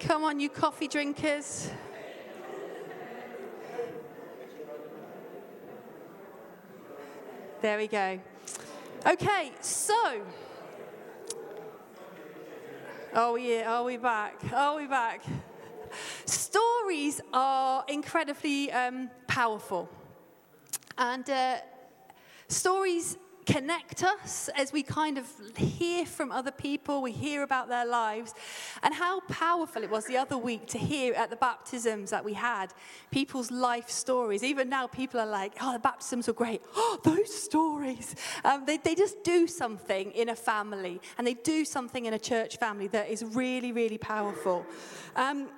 Come on, you coffee drinkers. There we go. Okay, so. Oh, yeah, are we back? Are we back? Stories are incredibly um, powerful. And uh, stories connect us as we kind of hear from other people, we hear about their lives, and how powerful it was the other week to hear at the baptisms that we had people's life stories. Even now, people are like, oh, the baptisms were great. Oh, those stories. Um, they, they just do something in a family, and they do something in a church family that is really, really powerful. Um,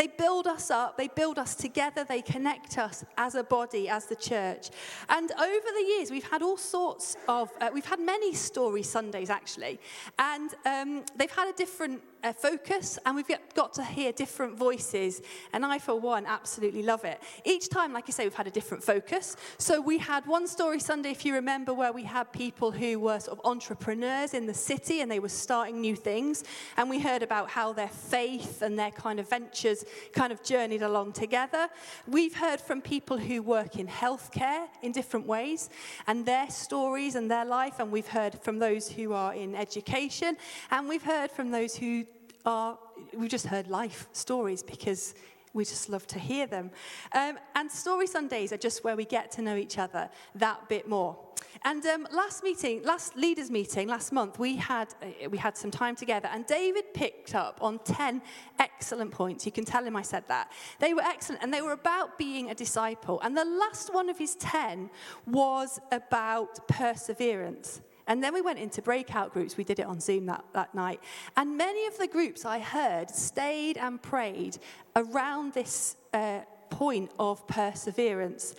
they build us up, they build us together, they connect us as a body, as the church. And over the years, we've had all sorts of, uh, we've had many story Sundays actually. And um, they've had a different uh, focus and we've got to hear different voices. And I, for one, absolutely love it. Each time, like I say, we've had a different focus. So we had one story Sunday, if you remember, where we had people who were sort of entrepreneurs in the city and they were starting new things. And we heard about how their faith and their kind of ventures kind of journeyed along together. We've heard from people who work in healthcare in different ways and their stories and their life. And we've heard from those who are in education. And we've heard from those who are, we've just heard life stories because we just love to hear them. Um, and Story Sundays are just where we get to know each other that bit more. And um, last meeting, last leaders meeting, last month, we had, uh, we had some time together, and David picked up on 10 excellent points. You can tell him I said that. They were excellent, and they were about being a disciple. And the last one of his 10 was about perseverance. And then we went into breakout groups. We did it on Zoom that, that night. And many of the groups I heard stayed and prayed around this uh, point of perseverance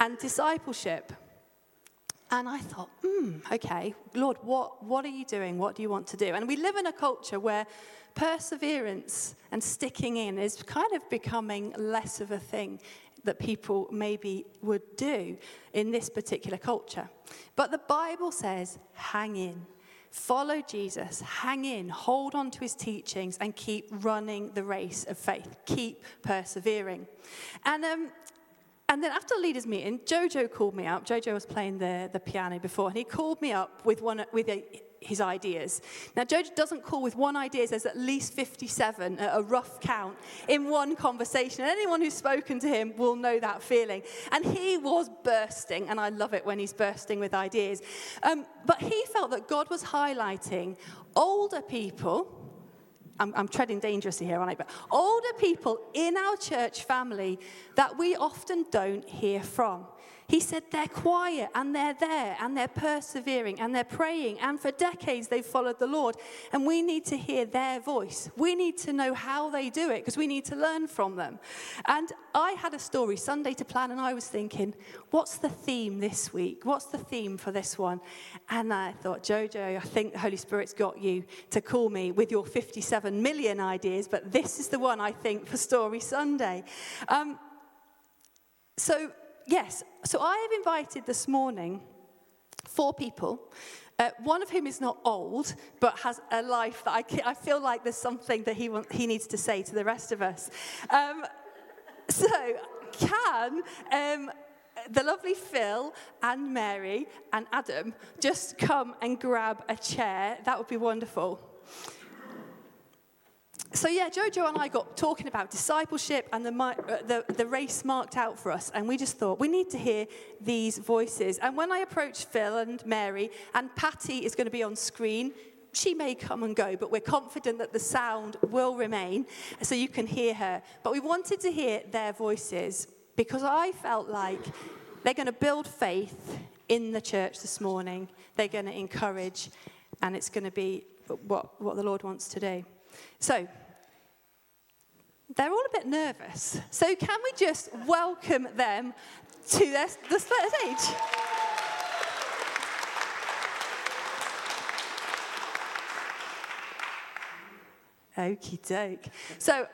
and discipleship. And I thought, hmm, okay, Lord, what, what are you doing? What do you want to do? And we live in a culture where perseverance and sticking in is kind of becoming less of a thing that people maybe would do in this particular culture. But the Bible says, hang in. Follow Jesus, hang in, hold on to his teachings, and keep running the race of faith. Keep persevering. And um, and then after the leaders' meeting, Jojo called me up. Jojo was playing the, the piano before, and he called me up with, one, with a, his ideas. Now, Jojo doesn't call with one idea, there's at least 57, a rough count, in one conversation. And anyone who's spoken to him will know that feeling. And he was bursting, and I love it when he's bursting with ideas. Um, but he felt that God was highlighting older people I'm, I'm, treading dangerously here, aren't I? But older people in our church family that we often don't hear from. He said they're quiet and they're there and they're persevering and they're praying. And for decades they've followed the Lord. And we need to hear their voice. We need to know how they do it because we need to learn from them. And I had a story Sunday to plan and I was thinking, what's the theme this week? What's the theme for this one? And I thought, Jojo, I think the Holy Spirit's got you to call me with your 57 million ideas, but this is the one I think for Story Sunday. Um, so yes, so I have invited this morning four people. Uh, one of whom is not old, but has a life that I, I feel like there's something that he, want, he needs to say to the rest of us. Um, so, can um, the lovely Phil and Mary and Adam just come and grab a chair? That would be wonderful so yeah, Jojo and I got talking about discipleship and the, uh, the, the, race marked out for us, and we just thought we need to hear these voices. And when I approached Phil and Mary, and Patty is going to be on screen, she may come and go, but we're confident that the sound will remain, so you can hear her. But we wanted to hear their voices because I felt like they're going to build faith in the church this morning. They're going to encourage, and it's going to be what, what the Lord wants to do. So, they're all a bit nervous. So, can we just welcome them to their, the stage? Okie doke. So,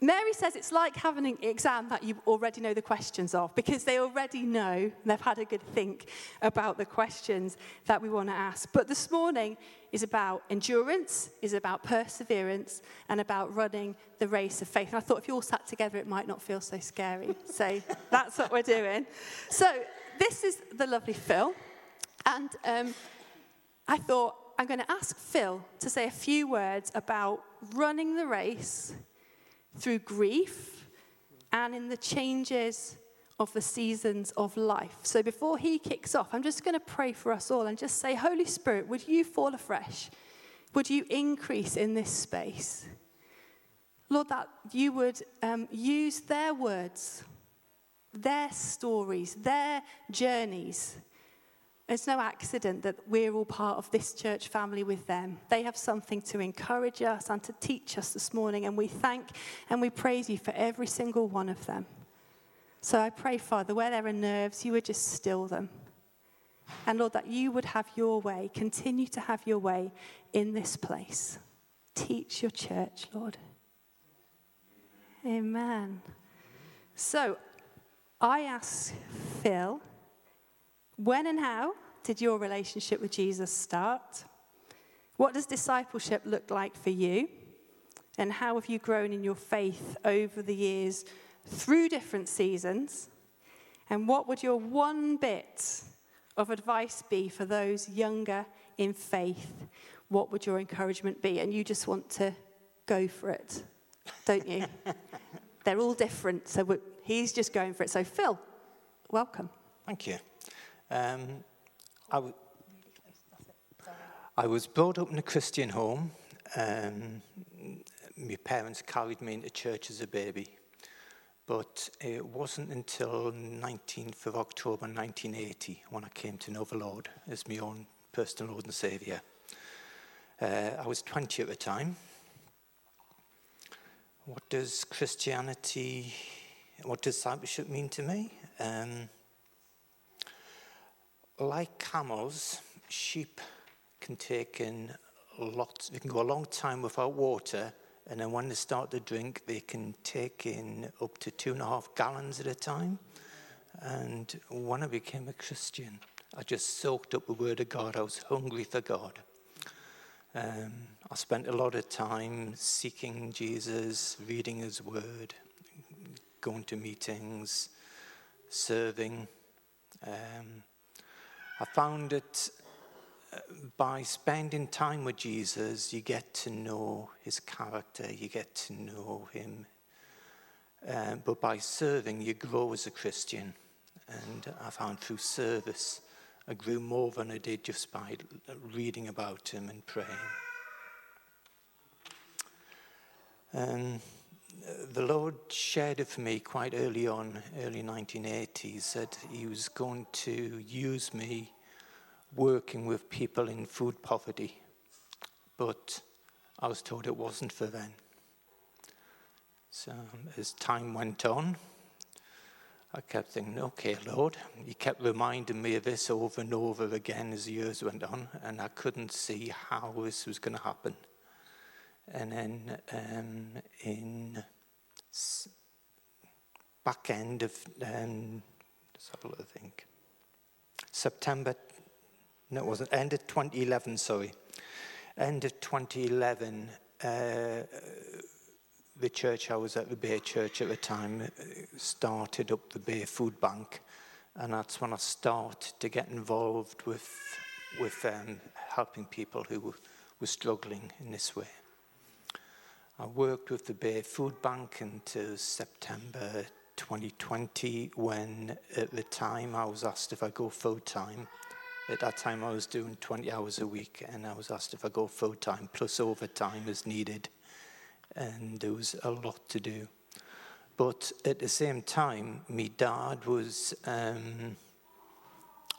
Mary says it's like having an exam that you already know the questions of because they already know, and they've had a good think about the questions that we want to ask. But this morning is about endurance, is about perseverance, and about running the race of faith. And I thought if you all sat together, it might not feel so scary. So that's what we're doing. So this is the lovely Phil. And um, I thought I'm going to ask Phil to say a few words about running the race through grief and in the changes of the seasons of life. So before he kicks off, I'm just going to pray for us all and just say, Holy Spirit, would you fall afresh? Would you increase in this space? Lord, that you would um, use their words, their stories, their journeys it's no accident that we're all part of this church family with them. They have something to encourage us and to teach us this morning, and we thank and we praise you for every single one of them. So I pray, Father, where there are nerves, you would just still them. And Lord, that you would have your way, continue to have your way in this place. Teach your church, Lord. Amen. So I ask Phil. When and how did your relationship with Jesus start? What does discipleship look like for you? And how have you grown in your faith over the years through different seasons? And what would your one bit of advice be for those younger in faith? What would your encouragement be? And you just want to go for it, don't you? They're all different, so he's just going for it. So, Phil, welcome. Thank you. Um, I, w- I was brought up in a Christian home. Um, my parents carried me into church as a baby. But it wasn't until 19th of October 1980 when I came to know the Lord as my own personal Lord and Saviour. Uh, I was 20 at the time. What does Christianity, what does discipleship mean to me? Um, like camels, sheep can take in lots, they can go a long time without water, and then when they start to drink, they can take in up to two and a half gallons at a time. And when I became a Christian, I just soaked up the Word of God. I was hungry for God. Um, I spent a lot of time seeking Jesus, reading His Word, going to meetings, serving. Um, I found that uh, by spending time with Jesus, you get to know his character, you get to know him. Uh, but by serving, you grow as a Christian. And I found through service, I grew more than I did just by reading about him and praying. Um, the Lord shared it for me quite early on, early 1980s, that He was going to use me working with people in food poverty. But I was told it wasn't for then. So as time went on, I kept thinking, okay, Lord. He kept reminding me of this over and over again as the years went on, and I couldn't see how this was going to happen. And then um, in back end of, um, let's have a think, September, no, it wasn't, end of 2011, sorry. End of 2011, uh, the church I was at, the Bay Church at the time, uh, started up the Bay Food Bank. And that's when I started to get involved with, with um, helping people who were struggling in this way. I worked with the Bay Food Bank until September 2020 when at the time I was asked if I go full time. At that time I was doing 20 hours a week and I was asked if I go full time plus overtime as needed and there was a lot to do. But at the same time, my dad was um,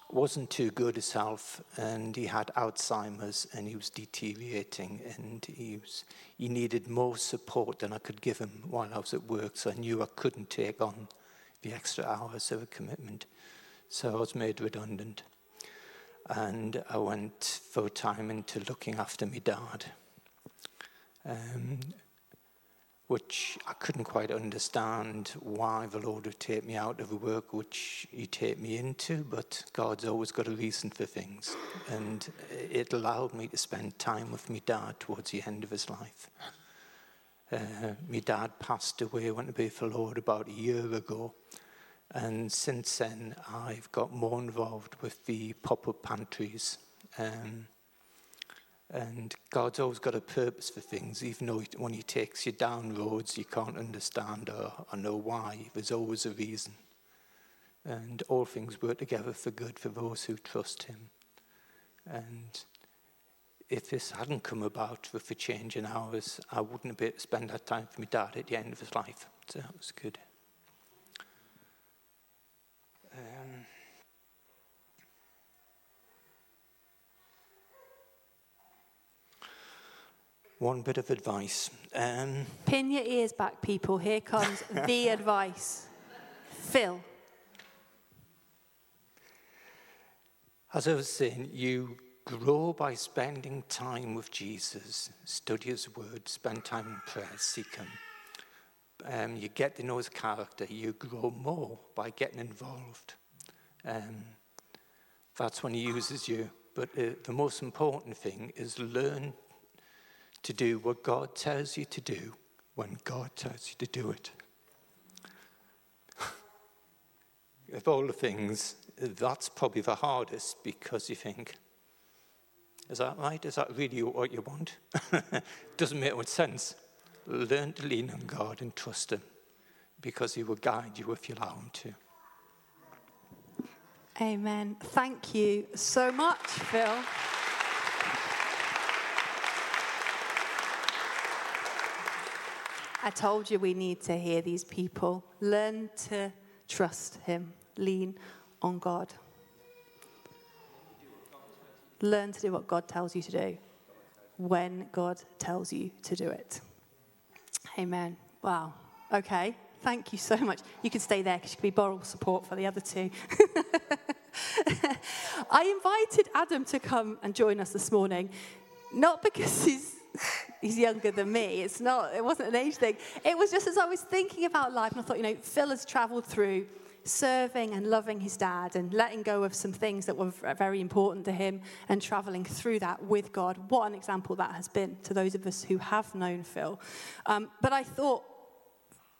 wasn't too good himself and he had Alzheimer's and he was deteriorating and he, was, he needed more support than I could give him while I was at work. So I knew I couldn't take on the extra hours of a commitment. So I was made redundant. And I went full time into looking after my dad. Um, which I couldn't quite understand why the Lord would take me out of the work which He take me into, but God's always got a reason for things. And it allowed me to spend time with my dad towards the end of his life. Uh, my dad passed away, went to be for Lord about a year ago. And since then, I've got more involved with the pop up pantries. Um, and God's always got a purpose for things, even though when He takes you down roads you can't understand or, or know why, there's always a reason. And all things work together for good for those who trust Him. And if this hadn't come about with the change in hours, I wouldn't have spend that time with my dad at the end of his life. So that was good. One bit of advice. Um, Pin your ears back, people. Here comes the advice. Phil. as I was saying, you grow by spending time with Jesus, study his word, spend time in prayer, seek him. Um, you get to know his character. You grow more by getting involved. Um, that's when he uses you. But uh, the most important thing is learn to do what God tells you to do when God tells you to do it. of all the things, that's probably the hardest because you think, is that right? Is that really what you want? Doesn't make much sense. Learn to lean on God and trust Him because He will guide you if you allow Him to. Amen. Thank you so much, Phil. I told you we need to hear these people. Learn to trust Him, lean on God. Learn to do what God tells you to do when God tells you to do it. Amen. Wow. Okay. Thank you so much. You can stay there because you can be moral support for the other two. I invited Adam to come and join us this morning, not because he's he's younger than me. It's not. It wasn't an age thing. It was just as I was thinking about life, and I thought, you know, Phil has travelled through serving and loving his dad and letting go of some things that were very important to him and traveling through that with God. What an example that has been to those of us who have known Phil. Um, but I thought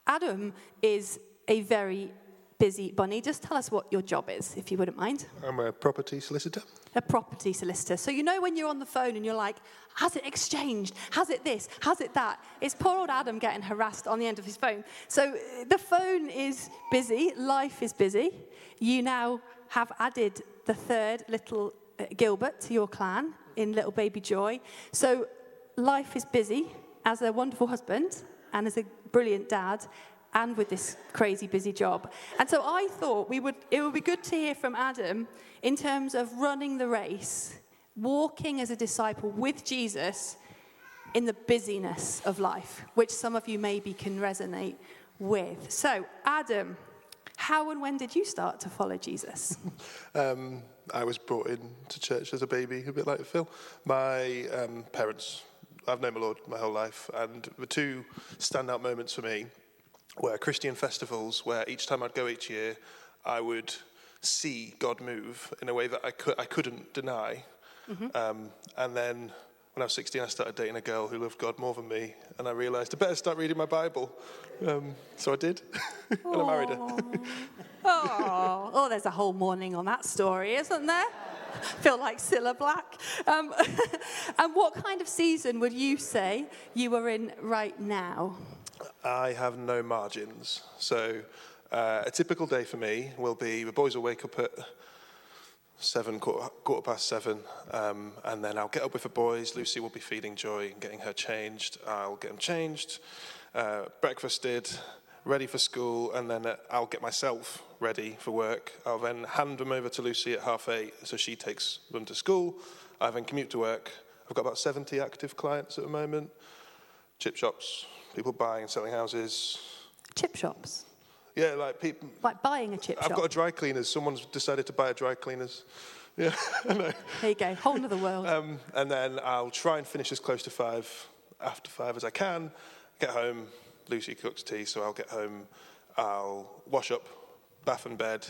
Adam is a very busy bunny. Just tell us what your job is, if you wouldn't mind. I'm a property solicitor. A property solicitor. So you know when you're on the phone and you're like, has it exchanged? Has it this? Has it that? It's poor old Adam getting harassed on the end of his phone. So uh, the phone is busy, life is busy. You now have added the third little uh, Gilbert to your clan in Little Baby Joy. So life is busy as a wonderful husband and as a brilliant dad and with this crazy busy job. And so I thought we would, it would be good to hear from Adam in terms of running the race, walking as a disciple with Jesus in the busyness of life, which some of you maybe can resonate with. So, Adam, how and when did you start to follow Jesus? Um, I was brought into church as a baby, a bit like Phil. My um, parents, I've known my Lord my whole life, and the two standout moments for me were Christian festivals, where each time I'd go each year, I would see God move in a way that I, could, I couldn't deny. Um, and then when I was 16, I started dating a girl who loved God more than me, and I realised I better start reading my Bible. Um, so I did, and I married her. oh, oh, there's a whole morning on that story, isn't there? Feel like Cilla Black. Um, and what kind of season would you say you are in right now? I have no margins. So uh, a typical day for me will be the boys will wake up at seven, quarter, quarter past seven, um, and then I'll get up with the boys. Lucy will be feeding Joy and getting her changed. I'll get them changed, uh, breakfasted, ready for school, and then uh, I'll get myself ready for work. I'll then hand them over to Lucy at half eight, so she takes them to school. I then commute to work. I've got about 70 active clients at the moment. Chip shops, people buying and selling houses. Chip shops. Yeah, like people. Like buying a chip shop. I've got a dry cleaners. Someone's decided to buy a dry cleaners. Yeah. There you go, whole other world. Um, and then I'll try and finish as close to five after five as I can. Get home, Lucy cooks tea, so I'll get home, I'll wash up, bath and bed,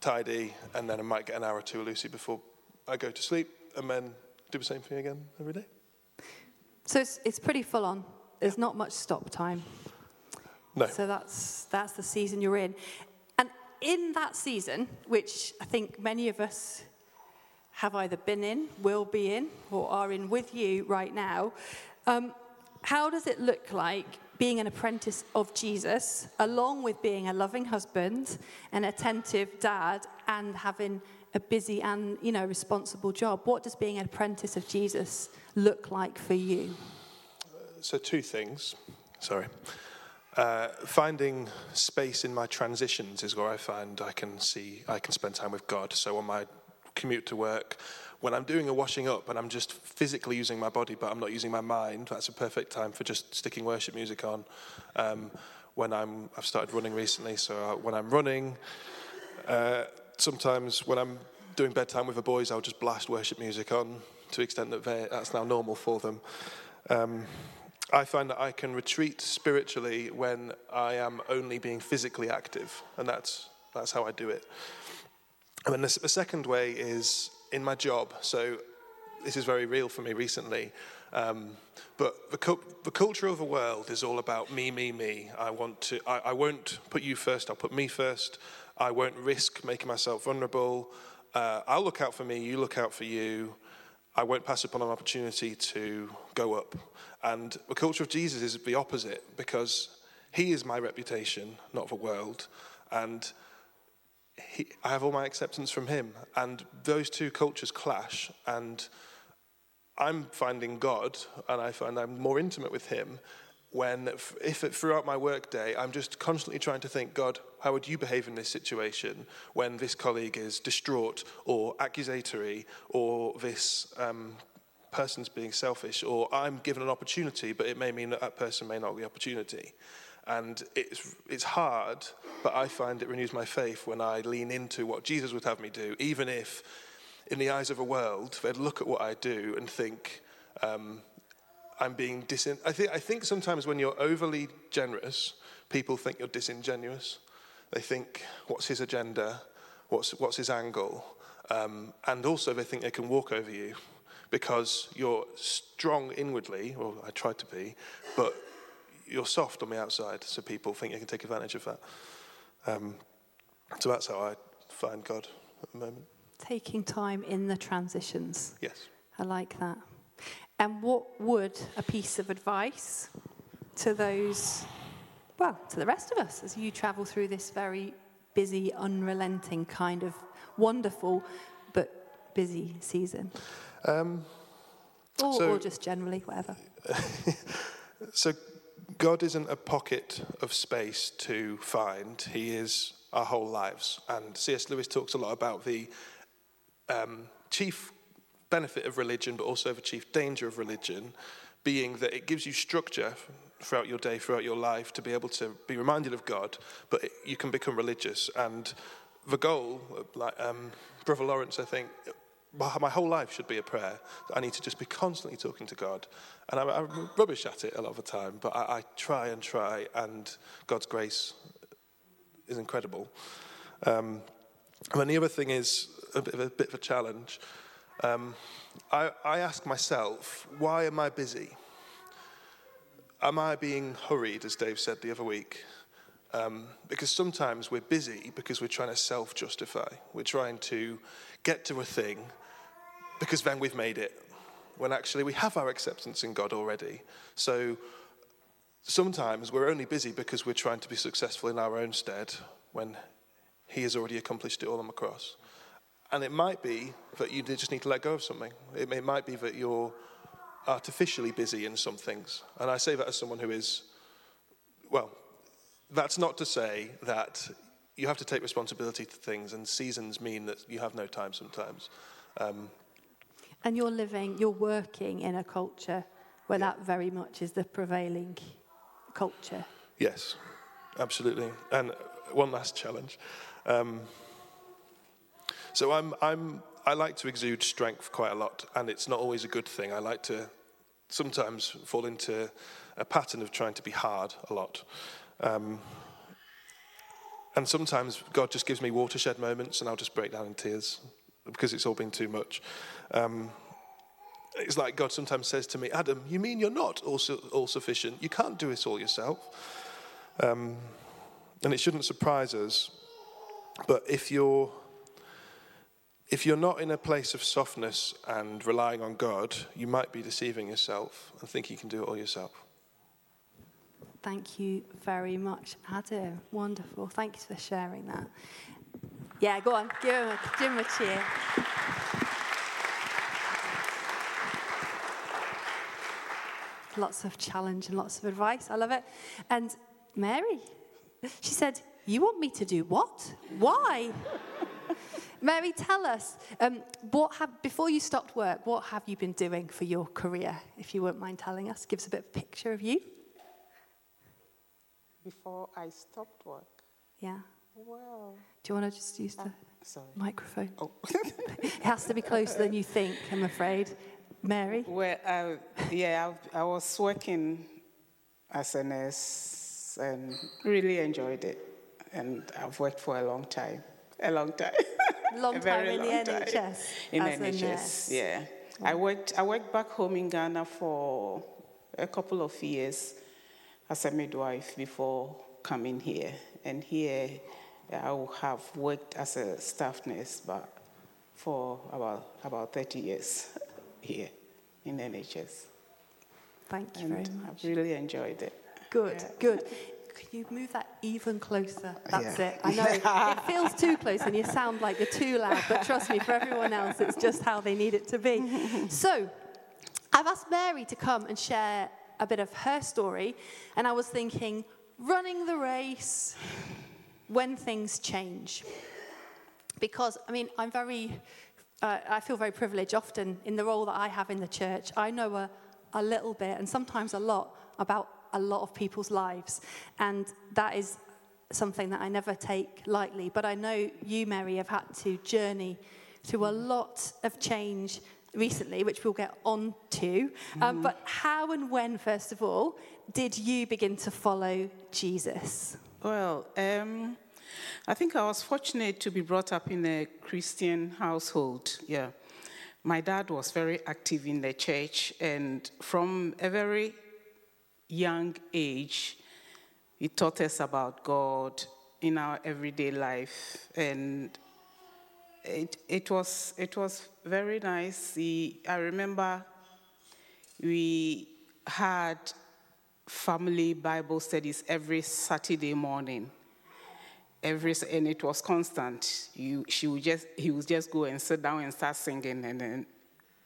tidy, and then I might get an hour or two with Lucy before I go to sleep, and then do the same thing again every day. So it's, it's pretty full on. There's not much stop time. No. So that's, that's the season you're in. And in that season, which I think many of us have either been in, will be in, or are in with you right now, um, how does it look like being an apprentice of Jesus, along with being a loving husband, an attentive dad, and having a busy and you know responsible job? What does being an apprentice of Jesus look like for you? So, two things. Sorry. Uh, finding space in my transitions is where I find I can see, I can spend time with God. So, on my commute to work, when I'm doing a washing up and I'm just physically using my body, but I'm not using my mind, that's a perfect time for just sticking worship music on. Um, when I'm, I've started running recently, so uh, when I'm running, uh, sometimes when I'm doing bedtime with the boys, I'll just blast worship music on to the extent that that's now normal for them. Um, I find that I can retreat spiritually when I am only being physically active, and that's, that's how I do it. And then the, the second way is in my job. So this is very real for me recently. Um, but the, the, culture of the world is all about me, me, me. I want to. I, I, won't put you first. I'll put me first. I won't risk making myself vulnerable. Uh, I'll look out for me. You look out for you. I won't pass upon an opportunity to go up. And the culture of Jesus is the opposite because he is my reputation, not the world. And he, I have all my acceptance from him. And those two cultures clash. And I'm finding God, and I find I'm more intimate with him when, if throughout my workday, I'm just constantly trying to think, God, how would you behave in this situation when this colleague is distraught or accusatory or this um, person's being selfish or I'm given an opportunity, but it may mean that that person may not get the opportunity. And it's, it's hard, but I find it renews my faith when I lean into what Jesus would have me do, even if, in the eyes of a world, they'd look at what I do and think um, I'm being disin. I think, I think sometimes when you're overly generous, people think you're disingenuous. They think, what's his agenda? What's, what's his angle? Um, and also, they think they can walk over you because you're strong inwardly, or I try to be, but you're soft on the outside, so people think they can take advantage of that. Um, so that's how I find God at the moment. Taking time in the transitions. Yes. I like that. And what would a piece of advice to those, well, to the rest of us as you travel through this very busy, unrelenting kind of wonderful but busy season? Um, or, so, or just generally, whatever. so God isn't a pocket of space to find, He is our whole lives. And C.S. Lewis talks a lot about the um, chief benefit of religion, but also the chief danger of religion, being that it gives you structure throughout your day, throughout your life, to be able to be reminded of God, but it, you can become religious. And the goal, like um, Brother Lawrence, I think, my whole life should be a prayer. I need to just be constantly talking to God. And I'm, I'm rubbish at it a lot of the time, but I, I, try and try, and God's grace is incredible. Um, and the other thing is a bit of a, bit of a challenge. Um, I, I ask myself, why am I busy? Am I being hurried, as Dave said the other week? Um, because sometimes we're busy because we're trying to self justify. We're trying to get to a thing because then we've made it, when actually we have our acceptance in God already. So sometimes we're only busy because we're trying to be successful in our own stead when He has already accomplished it all on the cross. And it might be that you just need to let go of something. It, it might be that you're artificially busy in some things. And I say that as someone who is, well, that's not to say that you have to take responsibility to things, and seasons mean that you have no time sometimes. Um, and you're living, you're working in a culture where yeah. that very much is the prevailing culture. Yes, absolutely. And one last challenge. Um, so I'm, I'm, I like to exude strength quite a lot, and it's not always a good thing. I like to sometimes fall into a pattern of trying to be hard a lot. Um, and sometimes God just gives me watershed moments and I'll just break down in tears because it's all been too much. Um, it's like God sometimes says to me, Adam, you mean you're not all, su- all sufficient? You can't do this all yourself. Um, and it shouldn't surprise us. But if you're if you're not in a place of softness and relying on God, you might be deceiving yourself and think you can do it all yourself. Thank you very much, Adam. Wonderful. Thank you for sharing that. Yeah, go on. Give him a, give him a cheer. Lots of challenge and lots of advice. I love it. And Mary, she said, You want me to do what? Why? Mary, tell us, um, what have, before you stopped work, what have you been doing for your career? If you wouldn't mind telling us, give us a bit of a picture of you. Before I stopped work. Yeah. Well, Do you want to just use the sorry. microphone? Oh. It has to be closer than you think, I'm afraid. Mary? well, I, yeah, I, I was working as a nurse and really enjoyed it. And I've worked for a long time. A long time. Long time very in the time. NHS In NHS, yeah. I worked, I worked back home in Ghana for a couple of years as a midwife before coming here. And here I have worked as a staff nurse, but for about, about 30 years here in NHS. Thank you very And much. I've really enjoyed it. Good, Yeah. good. Can you move that even closer? That's Yeah. it. I know it feels too close and you sound like you're too loud, but trust me, for everyone else, it's just how they need it to be. So, I've asked Mary to come and share a bit of her story, and I was thinking, running the race when things change. Because, I mean, I'm very, uh, I feel very privileged often in the role that I have in the church. I know a, a little bit and sometimes a lot about a lot of people's lives. And that is something that I never take lightly. But I know you, Mary, have had to journey through a lot of change recently, which we'll get on to. Um, but how and when, first of all, did you begin to follow Jesus? Well, um, I think I was fortunate to be brought up in a Christian household. Yeah. My dad was very active in the church, and from a very young age, he taught us about God in our everyday life. And it, it, was, it was very nice. He, I remember we had family Bible studies every Saturday morning. Every and it was constant. You, she would just he would just go and sit down and start singing, and then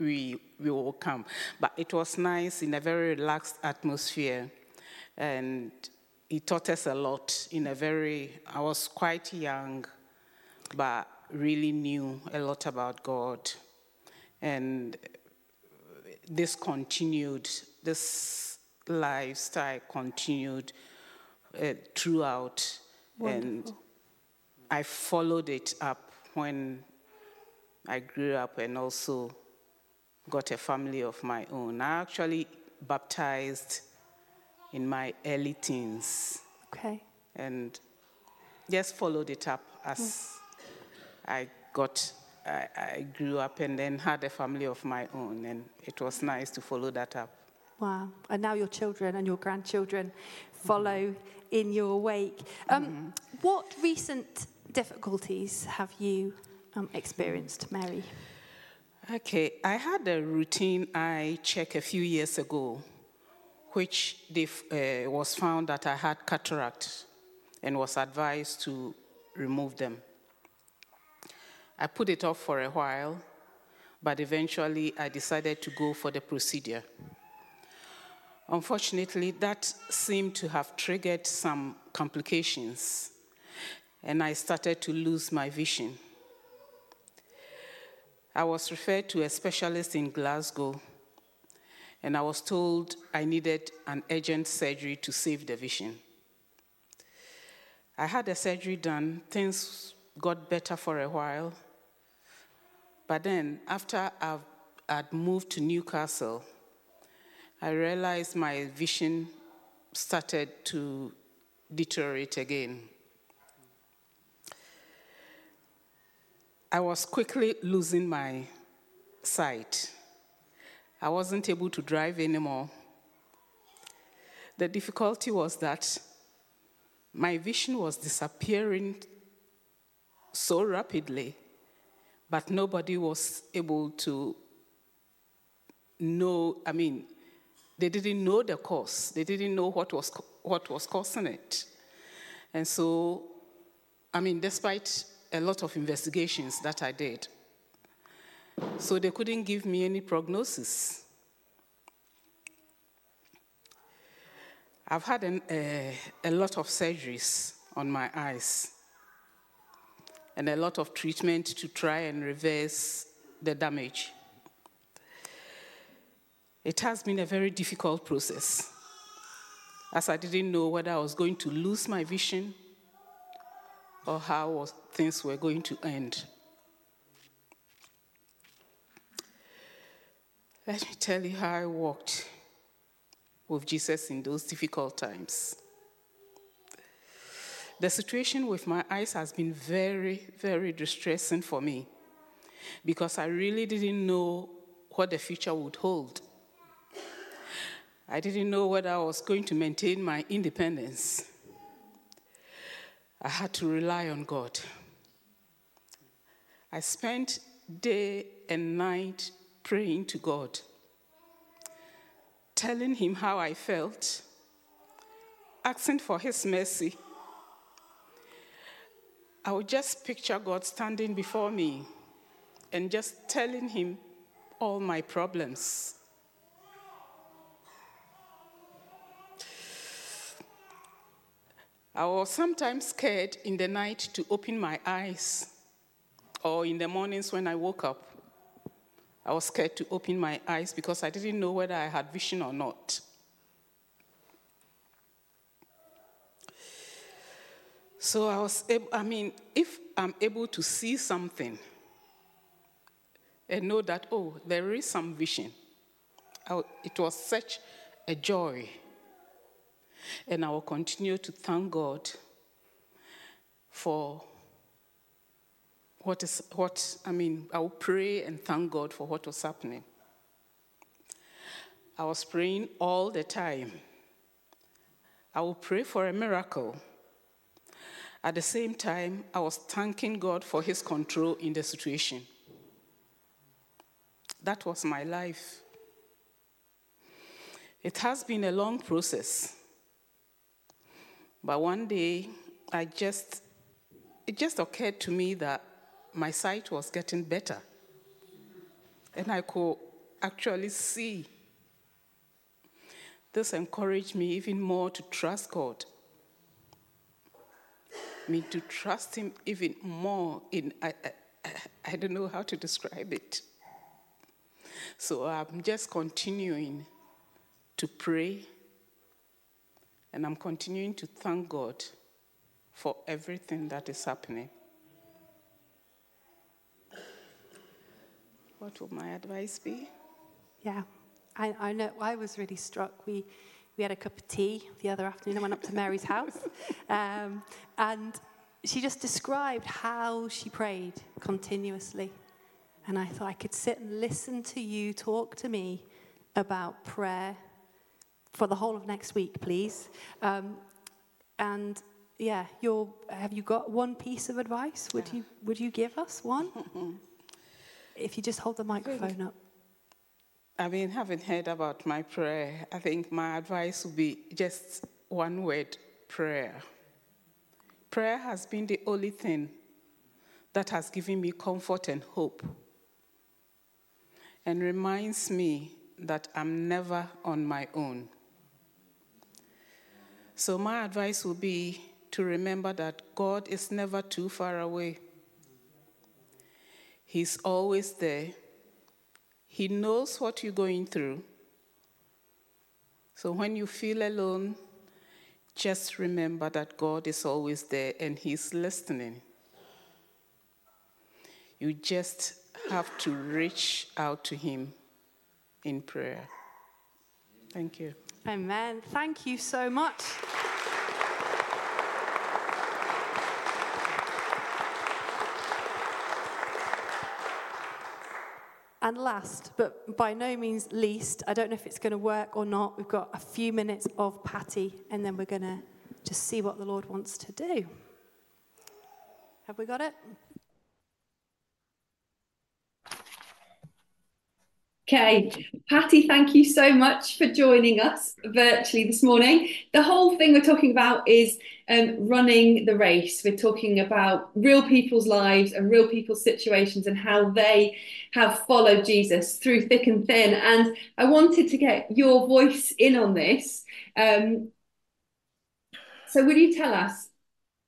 we we will come. But it was nice in a very relaxed atmosphere, and he taught us a lot in a very. I was quite young, but really knew a lot about God, and this continued. This lifestyle continued uh, throughout, and I followed it up when I grew up and also got a family of my own. I actually baptized in my early teens Okay. and just followed it up as I got, I, I grew up and then had a family of my own, and it was nice to follow that up. Wow. And now your children and your grandchildren follow in your wake. Um, What recent difficulties have you um, experienced, Mary? Okay, I had a routine I checked a few years ago, which they, uh, was found that I had cataract and was advised to remove them. I put it off for a while, but eventually I decided to go for the procedure. Unfortunately, that seemed to have triggered some complications, and I started to lose my vision. I was referred to a specialist in Glasgow, and I was told I needed an urgent surgery to save the vision. I had the surgery done, things got better for a while, but then after i had moved to Newcastle, I realized my vision started to deteriorate again. I was quickly losing my sight. I wasn't able to drive anymore. The difficulty was that my vision was disappearing so rapidly, but nobody was able to know. I mean, they didn't know the cause, they didn't know what was, what was causing it. And so, I mean, despite a lot of investigations that I did, so they couldn't give me any prognosis. I've had an, uh, a lot of surgeries on my eyes and a lot of treatment to try and reverse the damage. It has been a very difficult process, as I didn't know whether I was going to lose my vision or how things were going to end. Let me tell you how I walked with Jesus in those difficult times. The situation with my eyes has been very, very distressing for me because I really didn't know what the future would hold. I didn't know whether I was going to maintain my independence. I had to rely on God. I spent day and night praying to God, telling Him how I felt, asking for His mercy. I would just picture God standing before me and just telling Him all my problems. I was sometimes scared in the night to open my eyes, or in the mornings when I woke up. I was scared to open my eyes because I didn't know whether I had vision or not. So I was able, I mean, if I'm able to see something and know that, oh, there is some vision, it was such a joy. And I will continue to thank God for what is what I mean, I will pray and thank God for what was happening. I was praying all the time. I will pray for a miracle. At the same time, I was thanking God for his control in the situation. That was my life. It has been a long process. But one day, I just, it just occurred to me that my sight was getting better. And I could actually see. This encouraged me even more to trust God. I mean, to trust Him even more in, I, I, I don't know how to describe it. So I'm just continuing to pray and I'm continuing to thank God for everything that is happening. What would my advice be? Yeah, I, I know. I was really struck. We we had a cup of tea the other afternoon. I went up to Mary's house, um, and she just described how she prayed continuously. And I thought I could sit and listen to you talk to me about prayer for the whole of next week, please. Um, and yeah, you have you got one piece of advice? Would you would you give us one? if you just hold the microphone up. I mean, having heard about my prayer, I think my advice would be just one word prayer. Prayer has been the only thing that has given me comfort and hope and reminds me that I'm never on my own. So, my advice would be to remember that God is never too far away. He's always there. He knows what you're going through. So when you feel alone, just remember that God is always there and He's listening. You just have to reach out to Him in prayer. Thank you. Amen. Thank you so much. And last, but by no means least, I don't know if it's going to work or not. We've got a few minutes of Patty, and then we're going to just see what the Lord wants to do. Have we got it? Okay, Patty, thank you so much for joining us virtually this morning. The whole thing we're talking about is um, running the race. We're talking about real people's lives and real people's situations and how they have followed Jesus through thick and thin. And I wanted to get your voice in on this. Um, so, will you tell us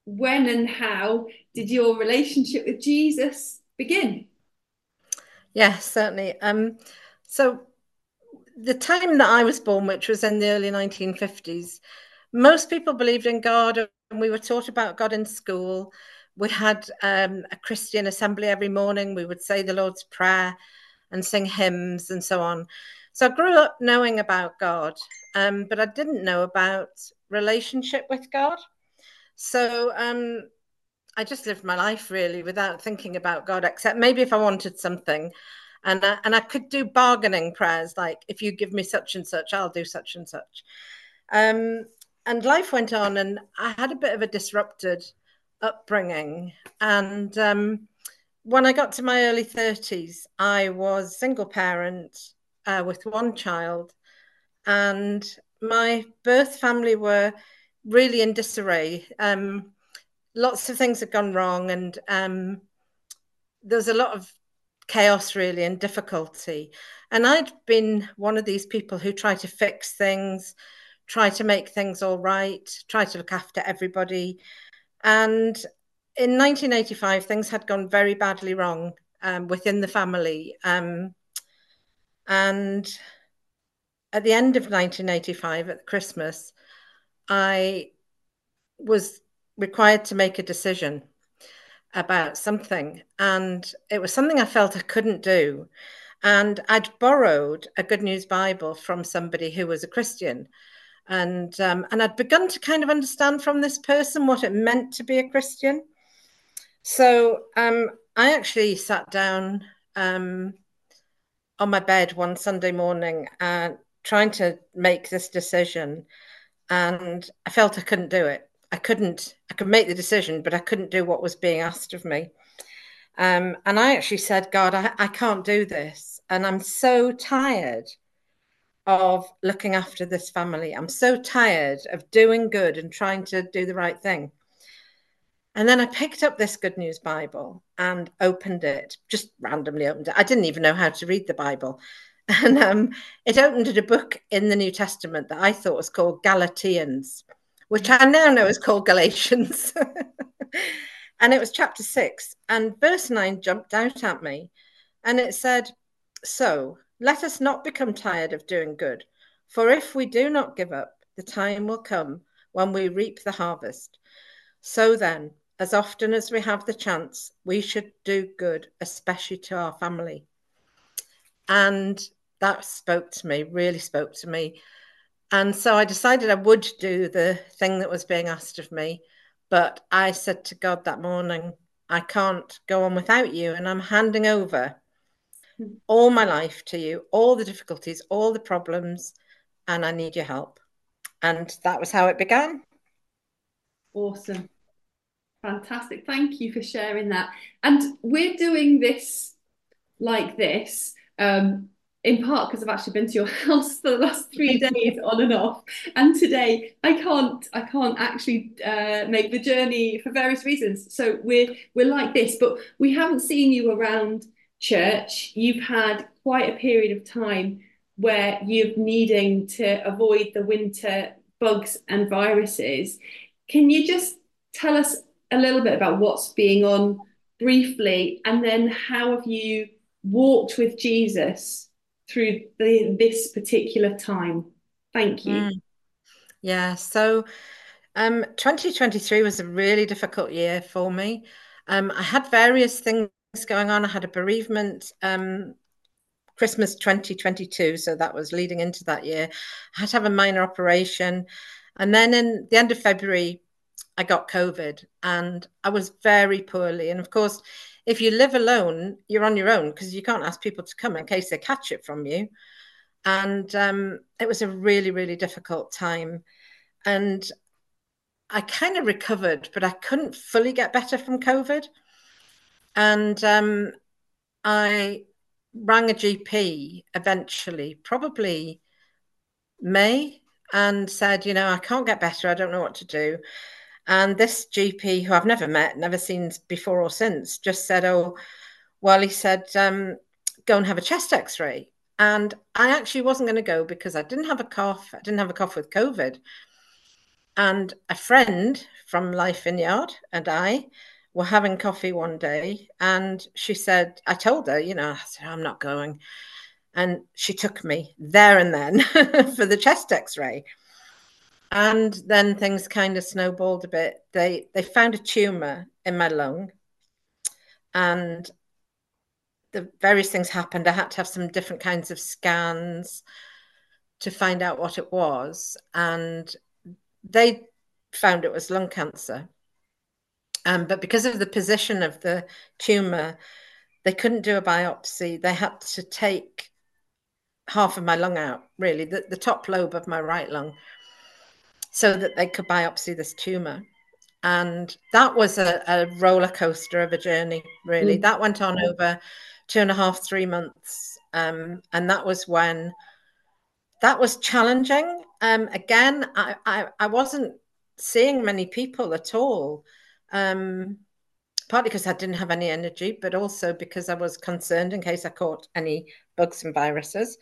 when and how did your relationship with Jesus begin? Yes, certainly. Um, so, the time that I was born, which was in the early 1950s, most people believed in God, and we were taught about God in school. We had um, a Christian assembly every morning. We would say the Lord's Prayer and sing hymns and so on. So I grew up knowing about God, um, but I didn't know about relationship with God. So um, I just lived my life really without thinking about God, except maybe if I wanted something and I, and I could do bargaining prayers like if you give me such and such, I'll do such and such. Um, and life went on, and I had a bit of a disrupted upbringing. And um, when I got to my early thirties, I was single parent uh, with one child, and my birth family were really in disarray. Um, lots of things had gone wrong, and um, there's a lot of chaos really and difficulty. And i'd been one of these people who try to fix things try to make things all right try to look after everybody. And in 1985 things had gone very badly wrong um, within the family um, and at the end of 1985 at christmas i was required to make a decision about something. And it was something I felt I couldn't do. And I'd borrowed a Good News Bible from somebody who was a Christian. And, um, and I'd begun to kind of understand from this person what it meant to be a Christian. So um, I actually sat down um, on my bed one Sunday morning and trying to make this decision. And I felt I couldn't do it. I couldn't, I could make the decision, but I couldn't do what was being asked of me. Um, and I actually said, God, I, I can't do this. And I'm so tired of looking after this family. I'm so tired of doing good and trying to do the right thing. And then I picked up this Good News Bible and opened it, just randomly opened it. I didn't even know how to read the Bible. And um, it opened at a book in the New Testament that I thought was called Galatians which I now know is called Galatians. and it was chapter six, and verse nine jumped out at me. And it said, So let us not become tired of doing good, for if we do not give up, the time will come when we reap the harvest. So then, as often as we have the chance, we should do good, especially to our family. And that spoke to me, really spoke to me. And so I decided I would do the thing that was being asked of me. But I said to God that morning, I can't go on without you. And I'm handing over all my life to you, all the difficulties, all the problems, and I need your help. And that was how it began. Awesome. Fantastic. Thank you for sharing that. And we're doing this like this. Um, in part because I've actually been to your house for the last three days on and off, and today I can't I can't actually uh, make the journey for various reasons. So we're we're like this, but we haven't seen you around church. You've had quite a period of time where you're needing to avoid the winter bugs and viruses. Can you just tell us a little bit about what's being on briefly, and then how have you walked with Jesus? Through the, this particular time. Thank you. Mm. Yeah, so um, 2023 was a really difficult year for me. Um, I had various things going on. I had a bereavement um, Christmas 2022, so that was leading into that year. I had to have a minor operation. And then in the end of February, I got COVID and I was very poorly. And of course, if you live alone, you're on your own because you can't ask people to come in case they catch it from you. And um, it was a really, really difficult time. And I kind of recovered, but I couldn't fully get better from COVID. And um, I rang a GP eventually, probably May, and said, you know, I can't get better. I don't know what to do. And this GP, who I've never met, never seen before or since, just said, oh, well, he said, um, go and have a chest x ray. And I actually wasn't going to go because I didn't have a cough. I didn't have a cough with COVID. And a friend from Life Vineyard and I were having coffee one day and she said, I told her, you know, I said, I'm not going. And she took me there and then for the chest x ray. And then things kind of snowballed a bit. They they found a tumor in my lung. And the various things happened. I had to have some different kinds of scans to find out what it was. And they found it was lung cancer. Um, but because of the position of the tumor, they couldn't do a biopsy. They had to take half of my lung out, really, the, the top lobe of my right lung, so that they could biopsy this tumor. And that was a, a roller coaster of a journey, really. Mm. That went on over two and a half, three months. Um, and that was when that was challenging. Um, again, I, I, I wasn't seeing many people at all. Um, partly because I didn't have any energy, but also because I was concerned in case I caught any bugs and viruses.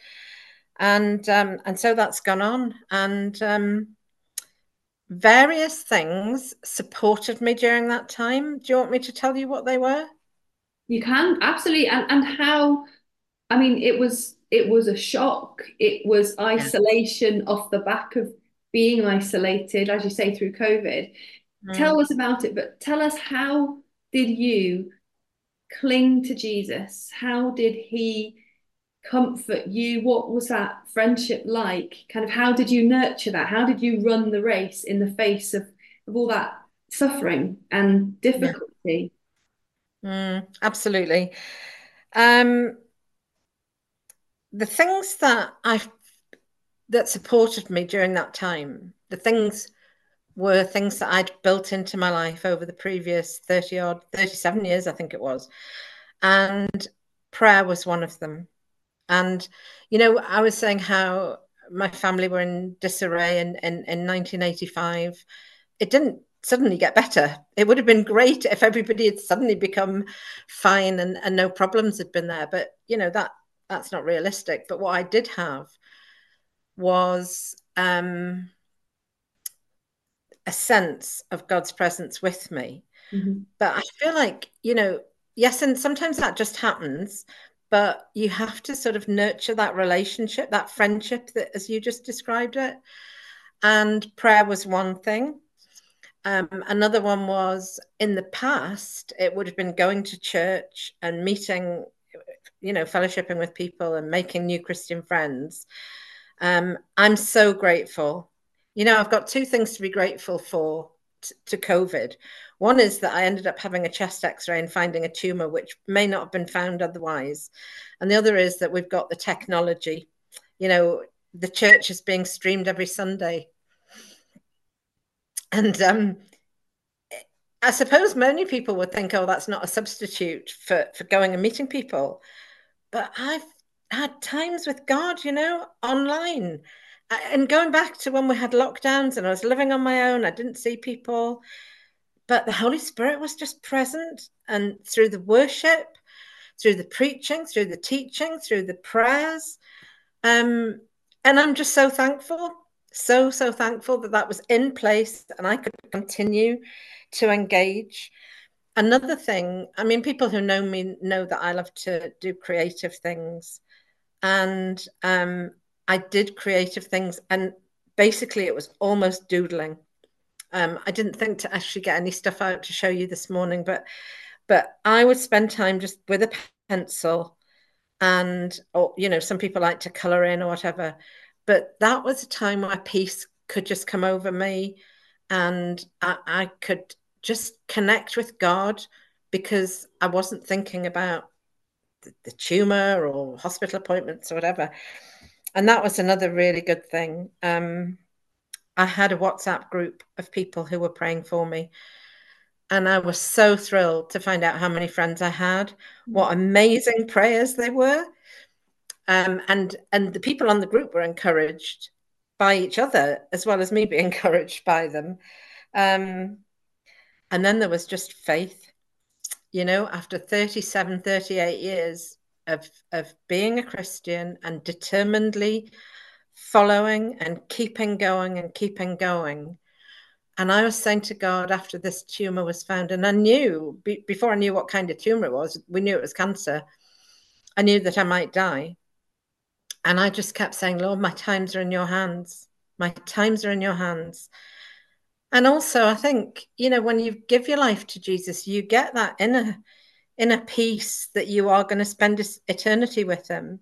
And um, and so that's gone on. And um, various things supported me during that time. Do you want me to tell you what they were? You can absolutely, and and how. I mean, it was it was a shock. It was isolation yeah. off the back of being isolated, as you say, through COVID. Mm. Tell us about it, but tell us how did you cling to Jesus? How did he comfort you? What was that friendship like? Kind of how did you nurture that? How did you run the race in the face of, of all that suffering and difficulty? Yeah. Mm, absolutely. Um, the things that I that supported me during that time, the things were things that I'd built into my life over the previous 30 odd, 37 years, I think it was. And prayer was one of them. And, you know, I was saying how my family were in disarray in, in, in 1985. It didn't suddenly get better. It would have been great if everybody had suddenly become fine and, and no problems had been there. But, you know, that that's not realistic. But what I did have was um, a sense of God's presence with me. Mm-hmm. But I feel like, you know, yes, and sometimes that just happens, but you have to sort of nurture that relationship, that friendship that as you just described it. And prayer was one thing. Um, another one was in the past, it would have been going to church and meeting, you know, fellowshipping with people and making new Christian friends. Um, I'm so grateful. You know, I've got two things to be grateful for t- to COVID. One is that I ended up having a chest x ray and finding a tumor, which may not have been found otherwise. And the other is that we've got the technology. You know, the church is being streamed every Sunday. And um, I suppose many people would think, oh, that's not a substitute for, for going and meeting people. But I've had times with God, you know, online. And going back to when we had lockdowns and I was living on my own, I didn't see people, but the Holy Spirit was just present. And through the worship, through the preaching, through the teaching, through the prayers. Um, and I'm just so thankful, so, so thankful that that was in place and I could continue to engage. Another thing, I mean, people who know me know that I love to do creative things and um, I did creative things, and basically it was almost doodling. Um, I didn't think to actually get any stuff out to show you this morning, but but I would spend time just with a pencil and or you know some people like to color in or whatever. But that was a time where peace could just come over me and I, I could just connect with god because i wasn't thinking about the, the tumor or hospital appointments or whatever. And that was another really good thing. Um, i had a whatsapp group of people who were praying for me and I was so thrilled to find out how many friends I had, what amazing prayers they were. Um, and and the people on the group were encouraged by each other as well as me being encouraged by them. Um, and then there was just faith. You know, after 37, 38 years of, of being a Christian and determinedly following and keeping going and keeping going, and I was saying to God after this tumor was found, and I knew be, before I knew what kind of tumor it was, we knew it was cancer. I knew that I might die. And I just kept saying, Lord, my times are in your hands. My times are in your hands. And also, I think, you know, when you give your life to Jesus, you get that inner inner peace that you are going to spend eternity with him.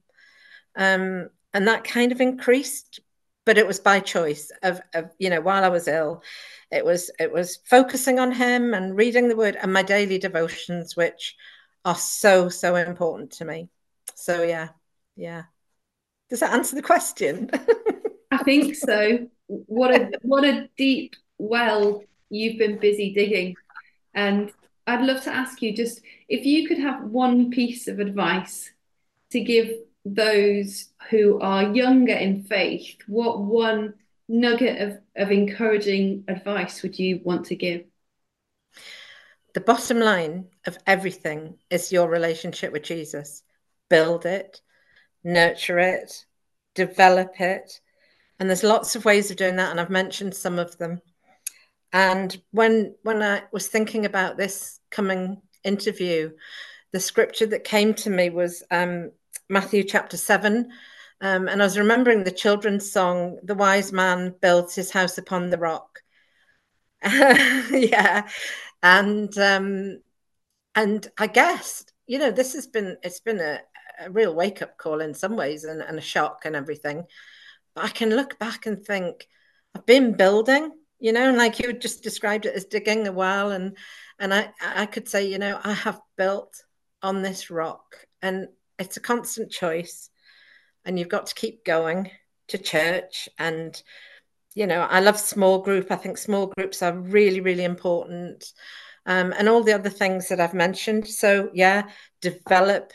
Um, and that kind of increased, but it was by choice of, of you know, while I was ill it was it was focusing on him and reading the word and my daily devotions which are so so important to me. So yeah yeah. Does that answer the question? I think so. What a what a deep well you've been busy digging. And i'd love to ask you just if you could have one piece of advice to give those who are younger in faith what one nugget of, of encouraging advice would you want to give? The bottom line of everything is your relationship with Jesus. Build it, nurture it, develop it. And there's lots of ways of doing that, and I've mentioned some of them. And when when I was thinking about this coming interview, the scripture that came to me was um, Matthew chapter seven, um, and I was remembering the children's song, The Wise Man Builds His House Upon the Rock. yeah. And um, and I guess, you know, this has been it's been a, a real wake-up call in some ways and, and a shock and everything. But I can look back and think, I've been building, you know, like you just described it as digging a well. And and I, I could say, you know, I have built on this rock. And it's a constant choice and you've got to keep going to church. And you know i love small group. I think small groups are really really important. Um, and all the other things that i've mentioned. So yeah develop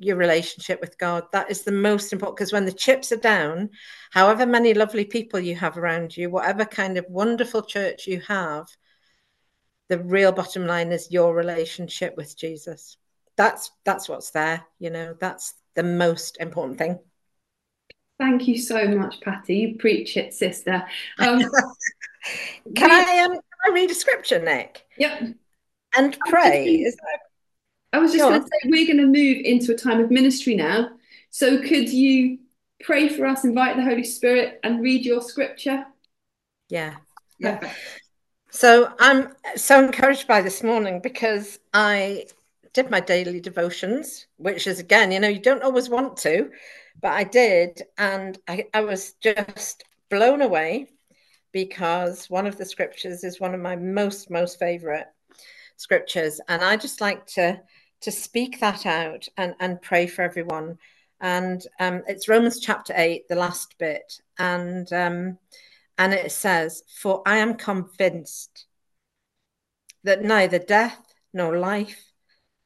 your relationship with god. That is the most important because when the chips are down however many lovely people you have around you whatever kind of wonderful church you have the real bottom line is your relationship with jesus that's that's what's there you know that's the most important thing Thank you so much, Patty. You preach it, sister. Um, can I um, can I read a scripture, Nick? Yep. And pray. Is that... I was just going to say we're going to move into a time of ministry now. So could you pray for us, invite the Holy Spirit, and read your scripture? Yeah. Yeah. So I'm so encouraged by this morning because I did my daily devotions, which is again, you know, you don't always want to, but I did, and I, I was just blown away because one of the scriptures is one of my most most favorite scriptures, and I just like to to speak that out and and pray for everyone. And um, it's Romans chapter eight, the last bit, and um, and it says, "For I am convinced that neither death nor life,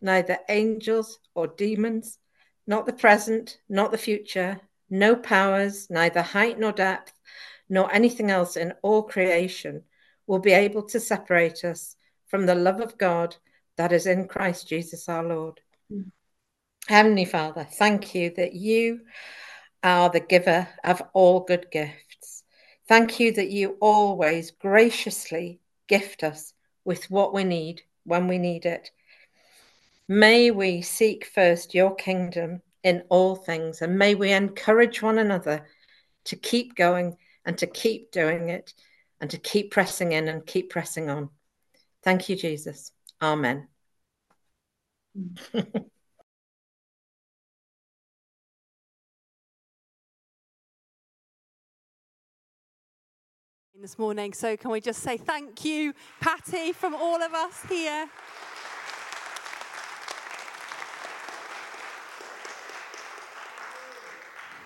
neither angels or demons." not the present, not the future, no powers, neither height nor depth, nor anything else in all creation will be able to separate us from the love of God that is in Christ Jesus our Lord. Mm. Heavenly Father, thank you that you are the giver of all good gifts. Thank you that you always graciously gift us with what we need when we need it. May we seek first your kingdom in all things, and may we encourage one another to keep going and to keep doing it and to keep pressing in and keep pressing on. Thank you, Jesus. Amen. this morning. So, can we just say thank you, Patty, from all of us here?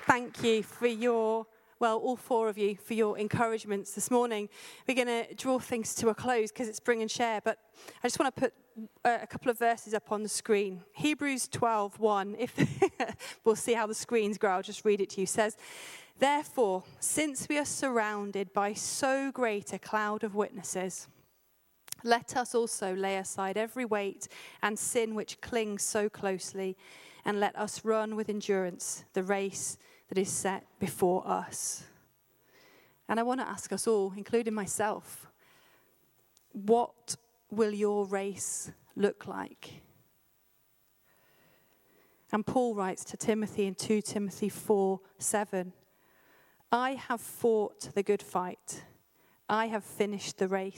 Thank you for your, well, all four of you, for your encouragements this morning. We're going to draw things to a close because it's bring and share, but I just want to put uh, a couple of verses up on the screen. Hebrews 12, 1. If we'll see how the screens grow, I'll just read it to you. says, Therefore, since we are surrounded by so great a cloud of witnesses, let us also lay aside every weight and sin which clings so closely, and let us run with endurance the race that is set before us. And I want to ask us all, including myself, what will your race look like? And Paul writes to Timothy in 2 Timothy 4 7 I have fought the good fight, I have finished the race.